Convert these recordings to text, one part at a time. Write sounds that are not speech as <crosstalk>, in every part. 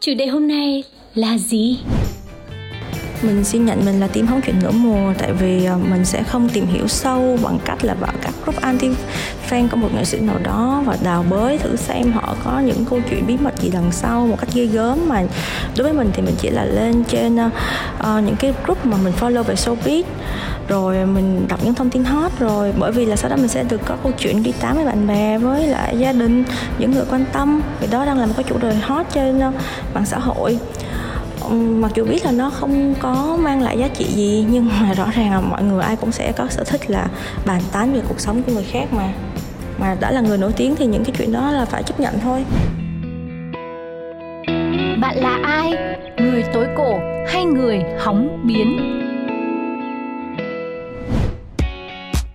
Chủ đề hôm nay là gì? Mình xin nhận mình là team hóng chuyện nửa mùa tại vì ờ, mình sẽ không tìm hiểu sâu bằng cách là vào các group anti fan của một nghệ sĩ nào đó và đào bới thử xem họ có những câu chuyện bí mật gì đằng sau một cách ghê gớm mà đối với mình thì mình chỉ là lên trên uh, những cái group mà mình follow về showbiz. Rồi mình đọc những thông tin hot rồi bởi vì là sau đó mình sẽ được có câu chuyện đi tám với bạn bè với lại gia đình những người quan tâm. Vì đó đang là một cái chủ đề hot trên mạng xã hội mặc dù biết là nó không có mang lại giá trị gì, nhưng mà rõ ràng là mọi người ai cũng sẽ có sở thích là bàn tán về cuộc sống của người khác mà mà đã là người nổi tiếng thì những cái chuyện đó là phải chấp nhận thôi Bạn là ai? Người tối cổ hay người hóng biến?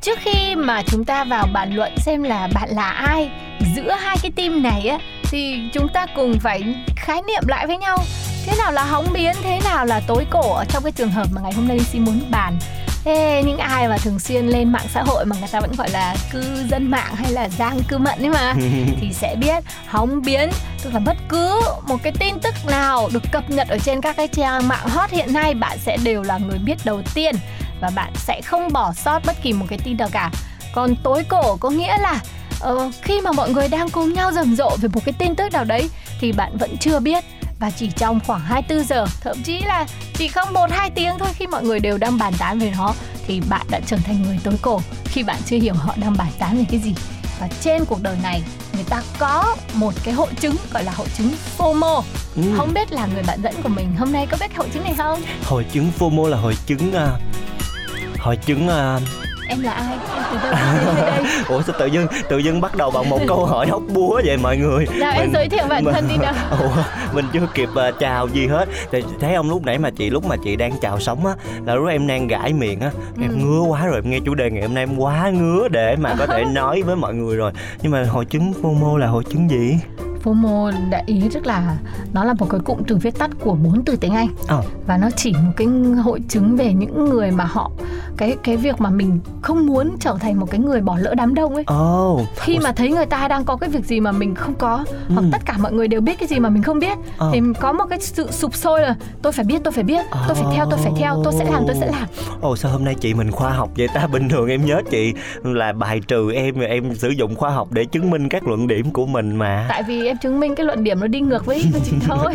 Trước khi mà chúng ta vào bàn luận xem là bạn là ai, giữa hai cái team này á thì chúng ta cùng phải khái niệm lại với nhau thế nào là hóng biến, thế nào là tối cổ ở trong cái trường hợp mà ngày hôm nay xin muốn bàn. Thế những ai mà thường xuyên lên mạng xã hội mà người ta vẫn gọi là cư dân mạng hay là giang cư mận ấy mà <laughs> thì sẽ biết hóng biến tức là bất cứ một cái tin tức nào được cập nhật ở trên các cái trang mạng hot hiện nay bạn sẽ đều là người biết đầu tiên và bạn sẽ không bỏ sót bất kỳ một cái tin nào cả còn tối cổ có nghĩa là ờ, khi mà mọi người đang cùng nhau rầm rộ về một cái tin tức nào đấy thì bạn vẫn chưa biết và chỉ trong khoảng 24 giờ, thậm chí là chỉ không 1 2 tiếng thôi khi mọi người đều đang bàn tán về nó thì bạn đã trở thành người tối cổ khi bạn chưa hiểu họ đang bàn tán về cái gì. Và trên cuộc đời này người ta có một cái hội chứng gọi là hội chứng FOMO. Ừ. Không biết là người bạn dẫn của mình hôm nay có biết hội chứng này không? Hội chứng FOMO là hội chứng à, hội chứng à, Em là ai? Em từ đâu đến đây? <laughs> Ủa sao tự dưng tự dưng bắt đầu bằng một câu <laughs> hỏi hóc búa vậy mọi người Nào em giới thiệu bản thân đi nào. <laughs> Ủa, mình chưa kịp à, chào gì hết thì thấy ông lúc nãy mà chị lúc mà chị đang chào sống á là lúc em đang gãi miệng á em Ừ. ngứa quá rồi em nghe chủ đề ngày hôm nay em quá ngứa để mà có thể nói với mọi người rồi nhưng mà hội chứng FOMO là hội chứng gì FOMO đại ý tức là nó là một cái cụm từ viết tắt của bốn từ tiếng Anh. Ờ. và nó chỉ một cái hội chứng về những người mà họ cái cái việc mà mình không muốn trở thành một cái người bỏ lỡ đám đông ấy. Ồ. Khi mà thấy người ta đang có cái việc gì mà mình không có hoặc tất cả mọi người đều biết cái gì mà mình không biết Ờ. thì có một cái sự sụp sôi là tôi phải biết tôi phải biết tôi phải theo tôi phải theo tôi sẽ làm tôi sẽ làm. Ồ sao hôm nay chị mình khoa học vậy ta? Bình thường em nhớ chị là bài trừ em Em sử dụng khoa học để chứng minh các luận điểm của mình mà. Tại vì em chứng minh cái luận điểm nó đi ngược với của chị <laughs> thôi.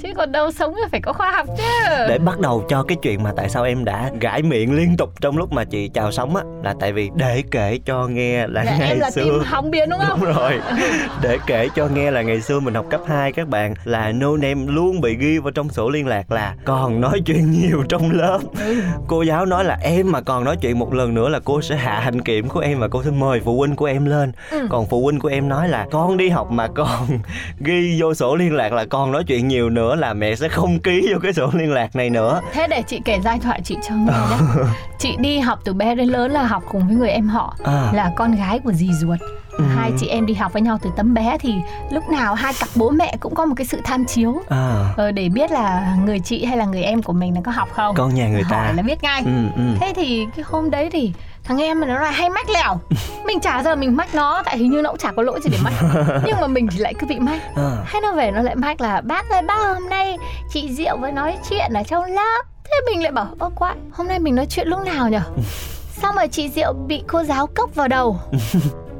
Chứ còn đâu sống là phải có khoa học chứ. Để bắt đầu cho cái chuyện mà tại sao em đã gãi miệng liên tục trong lúc mà chị chào sống á Là tại vì để kể cho nghe là Dạ, ngày em là xưa. team hóng biến đúng không? Đúng rồi. <laughs> Để kể cho nghe là ngày xưa mình học cấp 2 các bạn Là no name luôn bị ghi vào trong sổ liên lạc là Còn nói chuyện nhiều trong lớp. Ừ. Cô giáo nói là em mà còn nói chuyện một lần nữa là cô sẽ hạ hành kiểm của em Và cô sẽ mời phụ huynh của em lên. Ừ. Còn phụ huynh của em nói là con đi học mà con <laughs> ghi vô sổ liên lạc là con nói chuyện nhiều nữa Là mẹ sẽ không ký vô cái sổ liên lạc này nữa Thế để chị kể giai thoại chị cho nghe nhé. <laughs> chị đi học từ bé đến lớn là học cùng với người em họ À. là con gái của dì ruột. Ừ. Hai chị em đi học với nhau từ tấm bé thì lúc nào hai cặp bố mẹ cũng có một cái sự tham chiếu À ờ, để biết là người chị hay là người em của mình nó có học không. con nhà người ta Hỏi là biết ngay. ừ, ừ. Thế thì cái hôm đấy thì thằng em mà nó lại hay mách lẻo <laughs> mình chả giờ mình mách nó tại hình như nó cũng chả có lỗi gì để mách. <laughs> Nhưng mà mình thì lại cứ bị mách. À. hay nó về nó lại mách là bác ơi bác hôm nay chị Diệu với nói chuyện ở trong lớp. Thế mình lại bảo ơ quái hôm nay mình nói chuyện lúc nào nhở? <laughs> Sao mà chị Diệu bị cô giáo cốc vào đầu?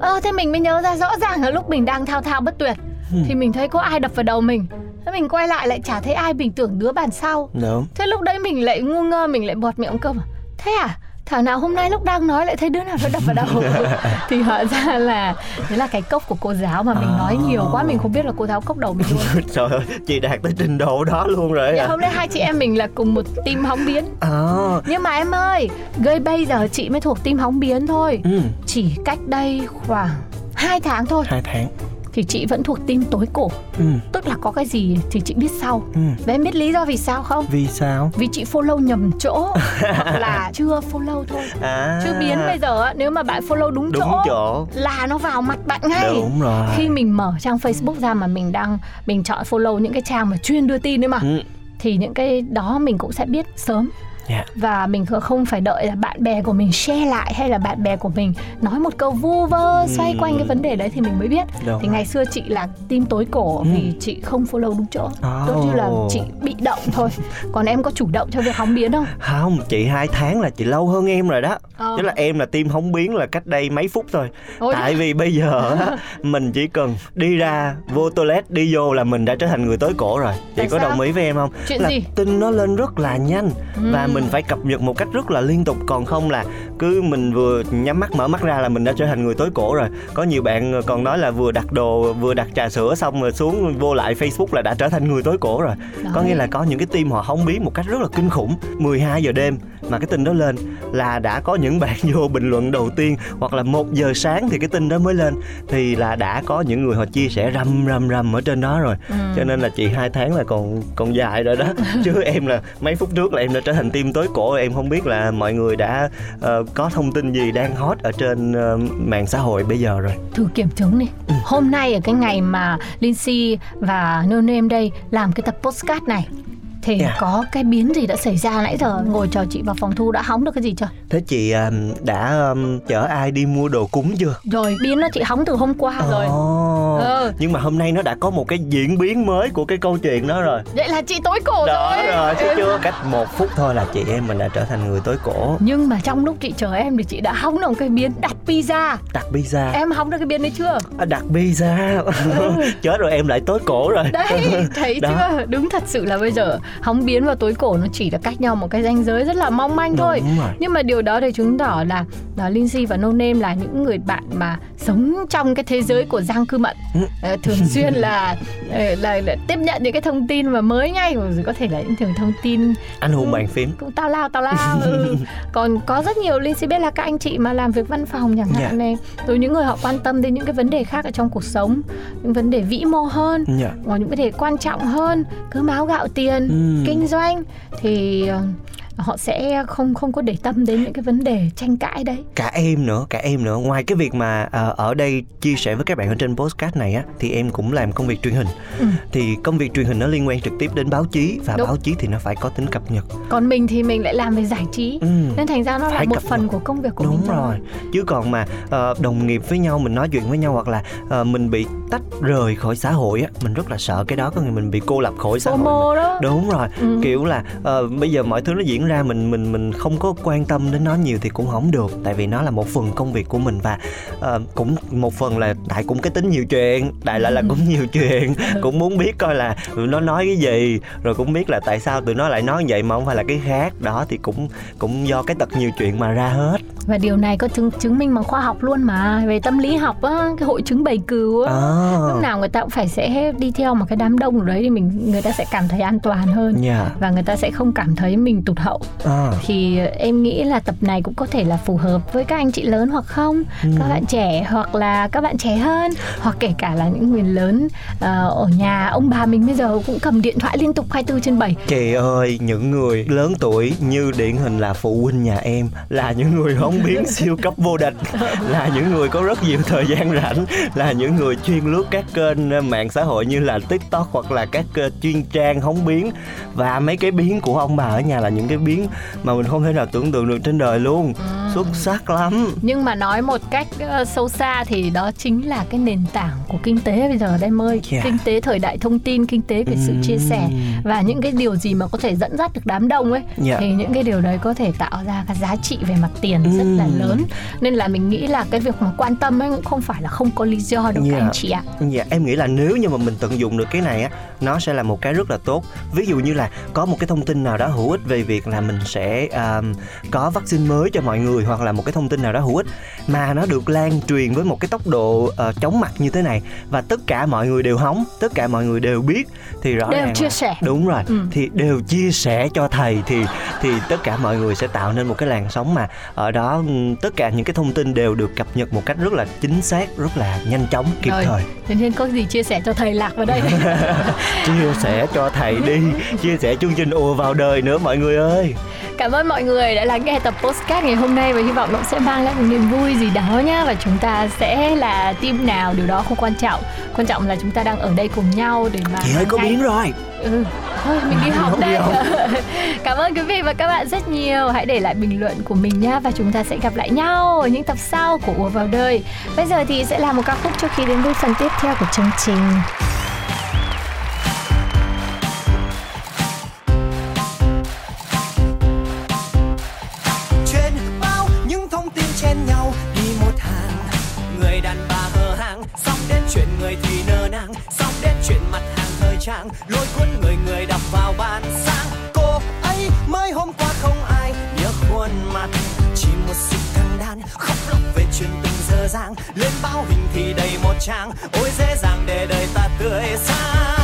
Ờ thế mình mới nhớ ra rõ ràng là lúc mình đang thao thao bất tuyệt thì mình thấy có ai đập vào đầu mình. Thế mình quay lại lại chả thấy ai mình tưởng đứa bàn sau. Đúng. Thế lúc đấy mình lại ngu ngơ mình lại bọt miệng câu thế à thảo nào hôm nay lúc đang nói lại thấy đứa nào nó đập vào đầu. <laughs> Thì hóa ra là đấy là cái cốc của cô giáo mà mình nói nhiều quá mình không biết là cô giáo cốc đầu mình luôn. <laughs> Trời ơi chị đạt tới trình độ đó luôn rồi Thì à. hôm nay hai chị em mình là cùng một team hóng biến. À. nhưng mà em ơi gây bây giờ chị mới thuộc team hóng biến thôi. Ừ. chỉ cách đây khoảng 2 tháng thôi. Hai tháng thì chị vẫn thuộc team tối cổ. Ừ. tức là có cái gì thì chị biết sau. Ừ. và em biết lý do vì sao không? Vì sao? Vì chị follow nhầm chỗ <laughs> hoặc là chưa follow thôi. À. Chứ biến bây giờ nếu mà bạn follow đúng, đúng chỗ, chỗ. là nó vào mặt bạn ngay. Đúng rồi. Khi mình mở trang Facebook ra mà mình đang mình chọn follow những cái trang mà chuyên đưa tin đấy mà ừ. thì những cái đó mình cũng sẽ biết sớm Dạ. và mình không phải đợi là bạn bè của mình share lại hay là bạn bè của mình nói một câu vu vơ xoay Ừ. quanh cái vấn đề đấy thì mình mới biết Đúng thì rồi. ngày xưa chị là team tối cổ Ừ. vì chị không follow đúng chỗ Ồ. tốt như là chị bị động thôi còn em có chủ động cho việc hóng biến không không chị hai tháng là chị lâu hơn em rồi đó Ờ. tức là em là tim hóng biến là cách đây mấy phút thôi Ôi, tại vì bây giờ á, <laughs> mình chỉ cần đi ra vô toilet đi vô là mình đã trở thành người tối cổ rồi chị Tại có sao? đồng ý với em không Chuyện là gì? tin nó lên rất là nhanh và Ừ. mình phải cập nhật một cách rất là liên tục. Còn không là cứ mình vừa nhắm mắt mở mắt ra là mình đã trở thành người tối cổ rồi. Có nhiều bạn còn nói là vừa đặt đồ vừa đặt trà sữa xong rồi xuống vô lại facebook là đã trở thành người tối cổ rồi. Có Đấy. nghĩa là có những cái team họ hóng biến một cách rất là kinh khủng. 12 giờ đêm mà cái tin đó lên là đã có những bạn <laughs> vô bình luận đầu tiên hoặc là một giờ sáng thì cái tin đó mới lên thì là đã có những người họ chia sẻ rầm rầm rầm ở trên đó rồi. Ừ. cho nên là chị hai tháng là còn còn dài rồi đó. <laughs> Chứ em là mấy phút trước là em đã trở thành team tối cổ em không biết là mọi người đã ờ, có thông tin gì đang hot ở trên ờ, mạng xã hội bây giờ rồi. Thử kiểm chứng đi. Ừ. hôm nay ở cái ngày mà Lindsay và No Name đây làm cái tập postcard này thì Yeah. có cái biến gì đã xảy ra nãy giờ? Ngồi chờ chị vào phòng thu đã hóng được cái gì chưa? Thế chị ờ, đã ờ, chở ai đi mua đồ cúng chưa? Rồi biến nó chị hóng từ hôm qua rồi. Ồ, Ừ. nhưng mà hôm nay nó đã có một cái diễn biến mới của cái câu chuyện đó rồi. Vậy là chị tối cổ đó rồi. rồi chứ chưa cách một phút thôi là chị em mình đã trở thành người tối cổ. Nhưng mà trong lúc chị chờ em thì chị đã hóng được cái biến đặt pizza. Đặt pizza. Em hóng được cái biến đấy chưa? À, đặt pizza. <laughs> Chết rồi em lại tối cổ rồi. Đấy <laughs> thấy Đó. chưa? Đúng thật sự là bây giờ hóng biến và tối cổ nó chỉ là cách nhau một cái ranh giới rất là mong manh thôi nhưng mà điều đó thì chứng tỏ là, là Lindsay và No Name là những người bạn mà sống trong cái thế giới của Giang Cư Mận Ừ. Ờ, thường <laughs> xuyên là, ờ, là là tiếp nhận những cái thông tin mà mới ngay rồi có thể là những thường thông tin anh hùng bàn phím cũng tao lao tao lao ừ. <laughs> còn có rất nhiều Lindsay biết là các anh chị mà làm việc văn phòng chẳng hạn Dạ. này rồi những người họ quan tâm đến những cái vấn đề khác ở trong cuộc sống những vấn đề vĩ mô hơn Dạ. hoặc những vấn đề quan trọng hơn cơm áo gạo tiền Ừm. Kinh doanh. Thì ờ, họ sẽ không không có để tâm đến những cái vấn đề tranh cãi đấy cả em nữa cả em nữa ngoài cái việc mà ờ, ở đây chia sẻ với các bạn ở trên postcard này á thì em cũng làm công việc truyền hình Ừ. thì công việc truyền hình nó liên quan trực tiếp đến báo chí và Đúng. báo chí thì nó phải có tính cập nhật còn mình thì mình lại làm về giải trí ừ. nên thành ra nó là Phải một cập phần nhật. của công việc của đúng mình rồi chứ còn mà ờ, đồng nghiệp với nhau mình nói chuyện với nhau hoặc là ờ, mình bị tách rời khỏi xã hội á mình rất là sợ cái đó có nghĩa mình bị cô lập khỏi xã hội đó đúng rồi Ừ. kiểu là ờ, bây giờ mọi thứ nó diễn ra mình mình mình không có quan tâm đến nó nhiều thì cũng không được. Tại vì nó là một phần công việc của mình và ờ, cũng một phần là đại cũng cái tính nhiều chuyện đại lại là cũng <laughs> nhiều chuyện. Cũng muốn biết coi là nó nói cái gì rồi cũng biết là tại sao tụi nó lại nói vậy mà không phải là cái khác. Đó thì cũng cũng do cái tật nhiều chuyện mà ra hết. Và điều này có chứng chứng minh bằng khoa học luôn mà. Về tâm lý học á cái hội chứng bầy cừu á à. lúc nào người ta cũng phải sẽ đi theo một cái đám đông ở đấy thì mình người ta sẽ cảm thấy an toàn hơn. Dạ. Và người ta sẽ không cảm thấy mình tụt hậu à. thì em nghĩ là tập này cũng có thể là phù hợp với các anh chị lớn hoặc không Ừ. các bạn trẻ hoặc là các bạn trẻ hơn hoặc kể cả là những người lớn ờ, ở nhà ông bà mình bây giờ cũng cầm điện thoại liên tục 24 trên 7 Chị ơi, những người lớn tuổi như điển hình là phụ huynh nhà em là những người hóng biến <laughs> siêu cấp vô địch, là những người có rất nhiều thời gian rảnh, là những người chuyên lướt các kênh ờ, mạng xã hội như là TikTok hoặc là các ờ, chuyên trang hóng biến và mấy cái biến của ông bà ở nhà là những cái biến mà mình không thể nào tưởng tượng được trên đời luôn. À xuất sắc lắm. Nhưng mà nói một cách uh, sâu xa thì đó chính là cái nền tảng của kinh tế bây giờ em ơi Yeah. kinh tế thời đại thông tin kinh tế về sự chia sẻ. Và những cái điều gì mà có thể dẫn dắt được đám đông ấy Yeah. thì những cái điều đấy có thể tạo ra cái giá trị về mặt tiền rất là lớn. Nên là mình nghĩ là cái việc mà quan tâm ấy cũng không phải là không có lý do đâu các Yeah. anh chị ạ. Dạ em nghĩ là nếu như mà mình tận dụng được cái này á nó sẽ là một cái rất là tốt. Ví dụ như là có một cái thông tin nào đó hữu ích về việc là mình sẽ um, có vaccine mới cho mọi người hoặc là một cái thông tin nào đó hữu ích mà nó được lan truyền với một cái tốc độ ờ, chóng mặt như thế này và tất cả mọi người đều hóng tất cả mọi người đều biết thì rõ Đều ràng là- chia sẻ. đúng rồi Ừ. thì đều chia sẻ cho thầy thì thì tất cả mọi người sẽ tạo nên một cái làn sóng mà ở đó ừm, tất cả những cái thông tin đều được cập nhật một cách rất là chính xác rất là nhanh chóng kịp Rồi. thời Thế nên có gì chia sẻ cho thầy lạc vào đây <laughs> chia sẻ cho thầy đi <laughs> chia sẻ chương trình ùa vào đời nữa mọi người ơi Cảm ơn mọi người đã lắng nghe tập postcard ngày hôm nay và hy vọng nó sẽ mang lại một niềm vui gì đó nhá và chúng ta sẽ là team nào điều đó không quan trọng. Quan trọng là chúng ta đang ở đây cùng nhau để mà chị ơi có biến rồi. Ừ. Thôi mình đi học đây. <laughs> cảm ơn quý vị và các bạn rất nhiều. Hãy để lại bình luận của mình nhá và chúng ta sẽ gặp lại nhau ở những tập sau của ùa vào đời. Bây giờ thì sẽ là một ca khúc trước khi đến với phần tiếp theo của chương trình trạng, lôi cuốn người người đọc vào bàn sáng. Cô ấy mới hôm qua không ai nhớ khuôn mặt. Chỉ một sự thăng đan khóc lóc về chuyện tình dơ dàng lên báo hình thì đầy một trang, ôi dễ dàng để đời ta tươi sáng.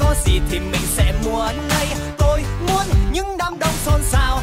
Có gì thì mình sẽ muốn ngay. Tôi muốn những đám đông xôn xao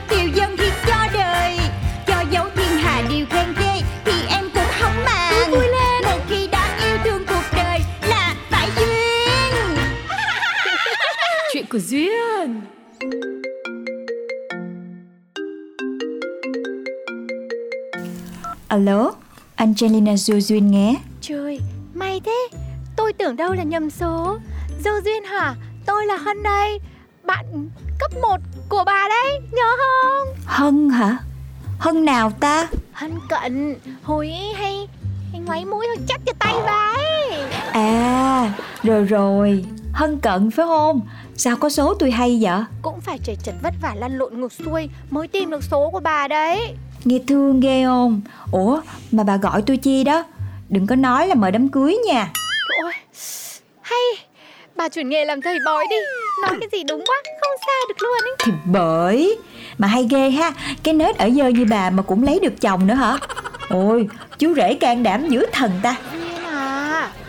của duyên Alo, Angelina Du Duyên nghe. Trời, may thế Tôi tưởng đâu là nhầm số Dâu duyên hả? Tôi là Hân đây Bạn cấp 1 của bà đấy Nhớ không? Hân hả? Hân nào ta? Hân cận Hồi ấy hay hay ngoáy mũi thôi chắc cho tay bà ấy À, rồi rồi. Hân cận phải không? Sao có số tôi hay vậy? Cũng phải trời chật vất vả lăn lộn ngược xuôi Mới tìm được số của bà đấy Nghe thương ghê không? Ủa, mà bà gọi tôi chi đó? Đừng có nói là mời đám cưới nha. Ôi, hay Bà chuyển nghề làm thầy bói đi Nói cái gì đúng quá Không sai được luôn ấy Thì bởi Mà hay ghê ha Cái nết ở dơ như bà mà cũng lấy được chồng nữa hả Ôi chú rể can đảm dữ thần ta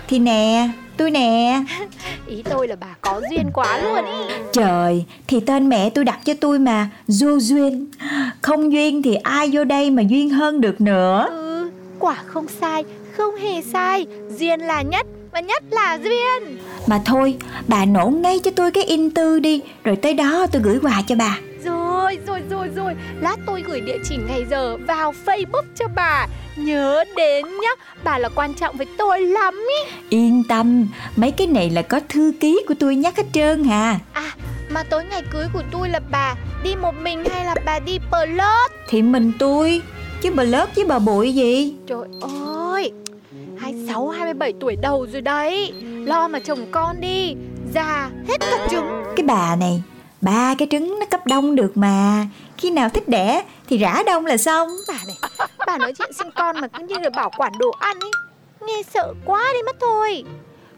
Thì nè Tôi nè. Ý tôi là bà có duyên quá luôn ý. Trời Thì tên mẹ tôi đặt cho tôi mà Du Duyên. Không duyên thì ai vô đây mà duyên hơn được nữa? Ừ, quả không sai Không hề sai. Duyên là nhất Và nhất là duyên. Mà thôi Bà nổ ngay cho tôi cái in tư đi Rồi tới đó tôi gửi quà cho bà. Rồi, rồi, rồi, rồi Lát tôi gửi địa chỉ ngày giờ vào Facebook cho bà. Nhớ đến nhá Bà là quan trọng với tôi lắm ý. Yên tâm Mấy cái này là có thư ký của tôi nhắc hết trơn hà. À, mà tối ngày cưới của tôi là bà Đi một mình hay là bà đi plot? Thì mình tôi Chứ bà lớt với bà bụi gì? Trời ơi 26, 27 tuổi đầu rồi đấy. Lo mà chồng con đi Già hết cả trứng. Cái bà này Ba cái trứng nó cấp đông được mà. Khi nào thích đẻ thì rã đông là xong. Bà này Bà nói chuyện sinh con mà cứ như là bảo quản đồ ăn ấy. Nghe sợ quá đi mất thôi.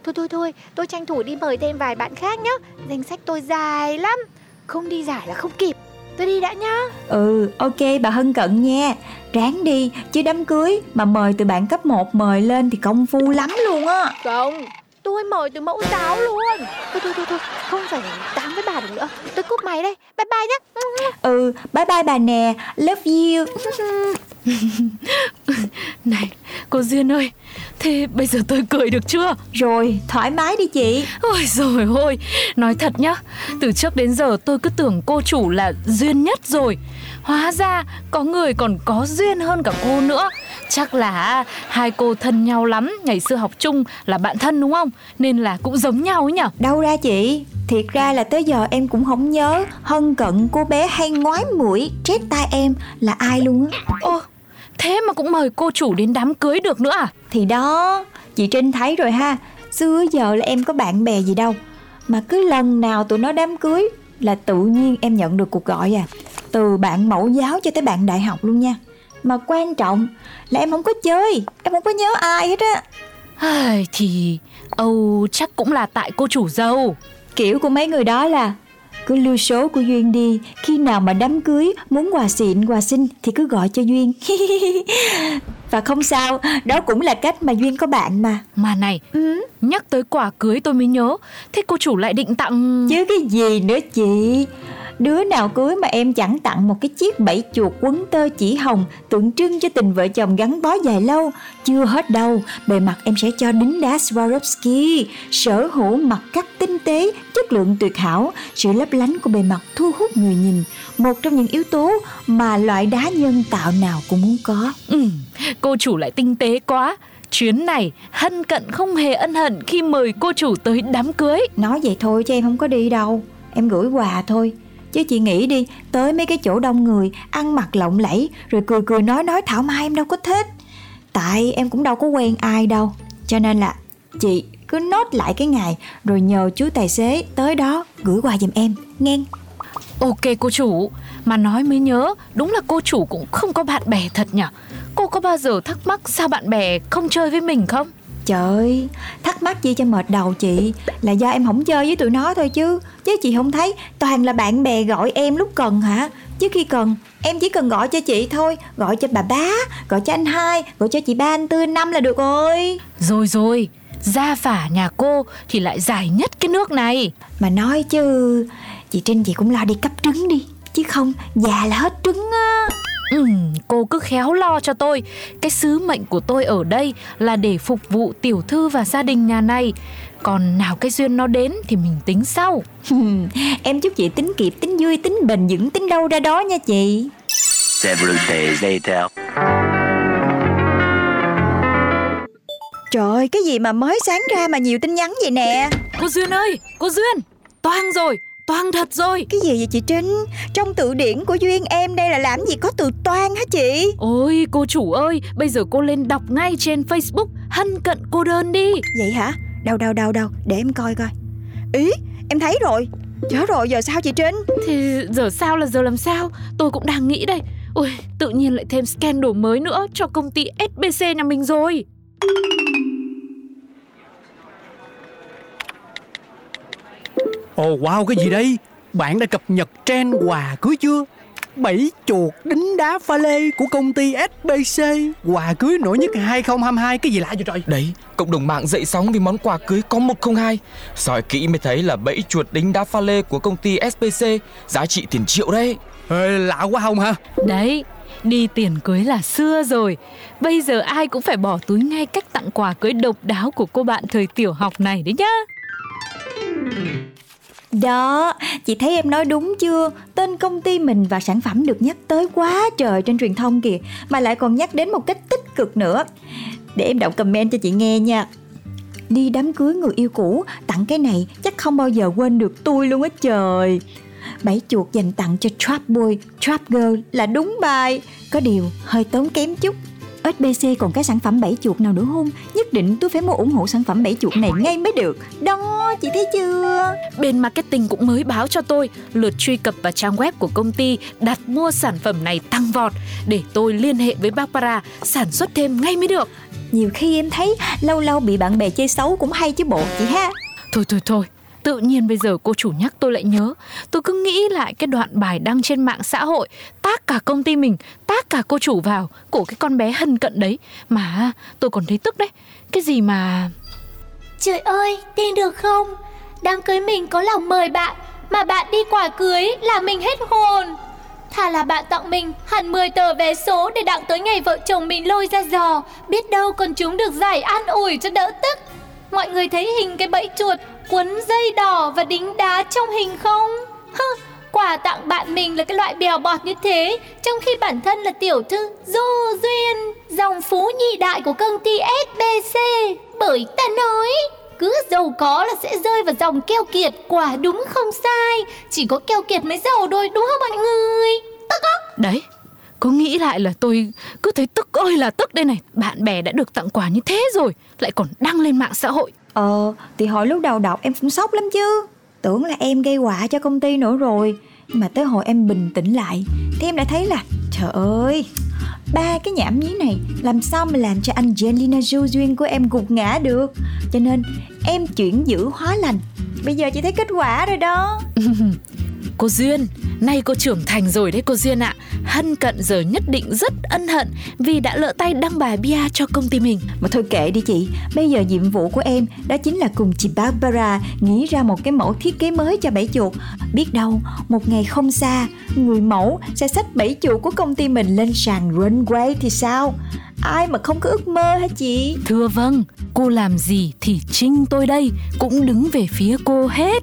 Thôi thôi thôi Tôi tranh thủ đi mời thêm vài bạn khác nhá. Danh sách tôi dài lắm. Không đi giải là không kịp. Tôi đi đã nhá. Ừ ok bà Hân cận nha. Ráng đi chứ đám cưới Mà mời từ bạn cấp 1 mời lên thì công phu lắm luôn á. Không Tôi mời từ mẫu giáo luôn. Thôi thôi thôi thôi Không phải tám với bà được nữa. Tôi cúp máy đây. Bye bye nhá. Ừ bye bye bà nè. Love you. <laughs> Này, cô Duyên ơi, thế bây giờ tôi cười được chưa? Rồi thoải mái đi chị. Ôi rồi ôi, nói thật nhá, từ trước đến giờ tôi cứ tưởng cô chủ là duyên nhất rồi. Hóa ra có người còn có duyên hơn cả cô nữa. Chắc là hai cô thân nhau lắm, ngày xưa học chung là bạn thân đúng không? Nên là cũng giống nhau ấy nhở? Đâu ra chị? Thiệt ra là tới giờ em cũng không nhớ. Hân cận cô bé hay ngoái mũi Trét tai em là ai luôn á? Ô, thế mà cũng mời cô chủ đến đám cưới được nữa à? Thì đó Chị Trinh thấy rồi ha. Xưa giờ là em có bạn bè gì đâu. Mà cứ lần nào tụi nó đám cưới Là tự nhiên em nhận được cuộc gọi à. Từ bạn mẫu giáo cho tới bạn đại học luôn nha Mà quan trọng là em không có chơi Em không có nhớ ai hết á. Thì Âu chắc cũng là tại cô chủ dâu. Kiểu của mấy người đó là cứ lưu số của Duyên đi Khi nào mà đám cưới Muốn quà xịn quà xinh Thì cứ gọi cho Duyên. <laughs> Và không sao Đó cũng là cách mà Duyên có bạn mà. Mà này, nhắc tới quả cưới tôi mới nhớ Thế cô chủ lại định tặng... Chứ cái gì nữa chị Đứa nào cưới mà em chẳng tặng một cái chiếc bẫy chuột quấn tơ chỉ hồng Tượng trưng cho tình vợ chồng gắn bó dài lâu. Chưa hết đâu Bề mặt em sẽ cho đính đá Swarovski. Sở hữu mặt cắt tinh tế Chất lượng tuyệt hảo. Sự lấp lánh của bề mặt thu hút người nhìn. Một trong những yếu tố mà loại đá nhân tạo nào cũng muốn có. Ừ, cô chủ lại tinh tế quá. Chuyến này hân cận không hề ân hận khi mời cô chủ tới đám cưới. Nói vậy thôi chứ em không có đi đâu. Em gửi quà thôi Chứ chị nghĩ đi, Tới mấy cái chỗ đông người, Ăn mặc lộng lẫy, Rồi cười cười nói nói thảo mai em đâu có thích. Tại em cũng đâu có quen ai đâu. Cho nên là Chị cứ nốt lại cái ngày, Rồi nhờ chú tài xế tới đó Gửi quà giùm em. Nghe. Ok cô chủ, Mà nói mới nhớ, Đúng là cô chủ cũng không có bạn bè thật nhỉ? Cô có bao giờ thắc mắc sao bạn bè không chơi với mình không? Trời ơi, thắc mắc gì cho mệt đầu chị? Là do em không chơi với tụi nó thôi chứ. Chứ chị không thấy toàn là bạn bè gọi em lúc cần hả? Chứ khi cần em chỉ cần gọi cho chị thôi. Gọi cho bà bá, gọi cho anh hai Gọi cho chị ba, anh tư, năm là được rồi. Rồi rồi, gia phả nhà cô thì lại dài nhất cái nước này. Mà nói chứ Chị Trinh chị cũng lo đi cấp trứng đi. Chứ không già là hết trứng á Ừ, cô cứ khéo lo cho tôi. Cái sứ mệnh của tôi ở đây là để phục vụ tiểu thư và gia đình nhà này. Còn nào cái duyên nó đến thì mình tính sau. <laughs> Em chúc chị tính kịp, tính vui, tính bền vững, tính đâu ra đó nha chị. Several days later. Trời ơi, cái gì mà mới sáng ra mà nhiều tin nhắn vậy nè? Cô Duyên ơi, cô Duyên! Toang rồi, toang thật rồi Cái gì vậy chị Trinh? Trong từ điển của Duyên em đây là làm gì có từ toan hả chị? Ôi cô chủ ơi, bây giờ cô lên đọc ngay trên Facebook Hân cận cô đơn đi Vậy hả? Đâu đâu đâu đâu, để em coi coi Ý, em thấy rồi Chết rồi, giờ sao chị Trinh? Thì giờ sao là giờ làm sao Tôi cũng đang nghĩ đây Ôi, tự nhiên lại thêm scandal mới nữa cho công ty SBC nhà mình rồi Ồ wow cái gì đây? Bạn đã cập nhật trend quà cưới chưa? Bảy chuột đính đá pha lê của công ty SBC Quà cưới nổi nhất 2022 Cái gì lạ vậy trời? Đấy, cộng đồng mạng dậy sóng vì món quà cưới có 102 Soi kỹ mới thấy là bẫy chuột đính đá pha lê của công ty SPC Giá trị tiền triệu đấy. Ê, Lạ quá không hả? Đấy, đi tiền cưới là xưa rồi. Bây giờ ai cũng phải bỏ túi ngay cách tặng quà cưới độc đáo của cô bạn thời tiểu học này đấy nhá đó, chị thấy em nói đúng chưa? Tên công ty mình và sản phẩm được nhắc tới quá trời trên truyền thông kìa Mà lại còn nhắc đến một cách tích cực nữa. Để em đọc comment cho chị nghe nha. Đi đám cưới người yêu cũ Tặng cái này chắc không bao giờ quên được tôi luôn á trời. Bảy chuột dành tặng cho Trap Boy, Trap Girl là đúng bài. Có điều hơi tốn kém chút. SBC còn cái sản phẩm bảy chuột nào nữa không? Nhất định tôi phải mua ủng hộ sản phẩm bảy chuột này ngay mới được. Đó, chị thấy chưa? Bên marketing cũng mới báo cho tôi lượt truy cập vào trang web của công ty đặt mua sản phẩm này tăng vọt để tôi liên hệ với Barbara sản xuất thêm ngay mới được. Nhiều khi em thấy lâu lâu bị bạn bè chơi xấu cũng hay chứ bộ chị ha Thôi thôi thôi, tự nhiên bây giờ cô chủ nhắc tôi lại nhớ. Tôi cứ nghĩ lại cái đoạn bài đăng trên mạng xã hội tác cả công ty mình, tác cả cô chủ vào của cái con bé hân cận đấy. Mà tôi còn thấy tức đấy. Cái gì mà... Trời ơi, tin được không? Đám cưới mình có lòng mời bạn Mà bạn đi quả cưới là mình hết hồn Thà là bạn tặng mình hẳn 10 tờ vé số Để đặng tới ngày vợ chồng mình lôi ra giò Biết đâu còn chúng được giải an ủi cho đỡ tức Mọi người thấy hình cái bẫy chuột Quấn dây đỏ và đính đá trong hình không? Hơ, quà tặng bạn mình là cái loại bèo bọt như thế Trong khi bản thân là tiểu thư Du Duyên Dòng phú nhị đại của công ty SBC bởi ta nói cứ giàu có là sẽ rơi vào dòng keo kiệt Quả đúng không sai? Chỉ có keo kiệt mới giàu thôi đúng không mọi người? Tức á Đấy, có nghĩ lại là tôi cứ thấy tức ơi là tức đây này. Bạn bè đã được tặng quà như thế rồi Lại còn đăng lên mạng xã hội. Ờ, thì hồi lúc đầu đọc em cũng sốc lắm chứ. Tưởng là em gây họa cho công ty nữa rồi. Nhưng mà tới hồi em bình tĩnh lại Thì em đã thấy là Trời ơi Ba cái nhảm nhí này, Làm sao mà làm cho Angelina Jolie duyên của em gục ngã được? Cho nên, em chuyển giữ hóa lành. Bây giờ chị thấy kết quả rồi đó. <laughs> Cô Duyên, nay cô trưởng thành rồi đấy cô Duyên ạ. Hân cận giờ nhất định rất ân hận Vì đã lỡ tay đăng bài bia cho công ty mình. Mà thôi kệ đi chị. Bây giờ nhiệm vụ của em Đó chính là cùng chị Barbara Nghĩ ra một cái mẫu thiết kế mới cho bẫy chuột. Biết đâu một ngày không xa Người mẫu sẽ xách bẫy chuột của công ty mình Lên sàn runway thì sao? Ai mà không có ước mơ hả chị? Thưa vâng, cô làm gì thì Trinh tôi đây Cũng đứng về phía cô hết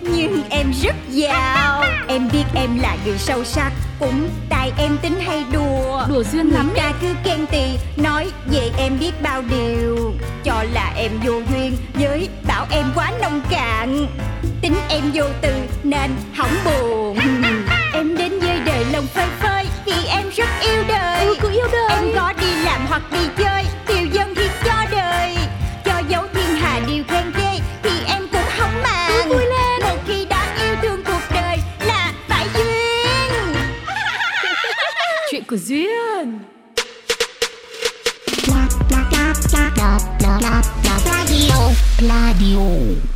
nhưng em rất giàu. Em biết em là người sâu sắc cũng tại em tính hay đùa. Đùa duyên lắm Người ta cứ khen tì Nói về em biết bao điều. Cho là em vô duyên Với bảo em quá nông cạn. Tính em vô từ nên hỏng buồn. <laughs> Em đến với đời lòng phơi phơi Thì em rất yêu đời. Ừ, cứ yêu đời. Em có đi làm hoặc đi chơi Chuyện của duyên Radio. Radio.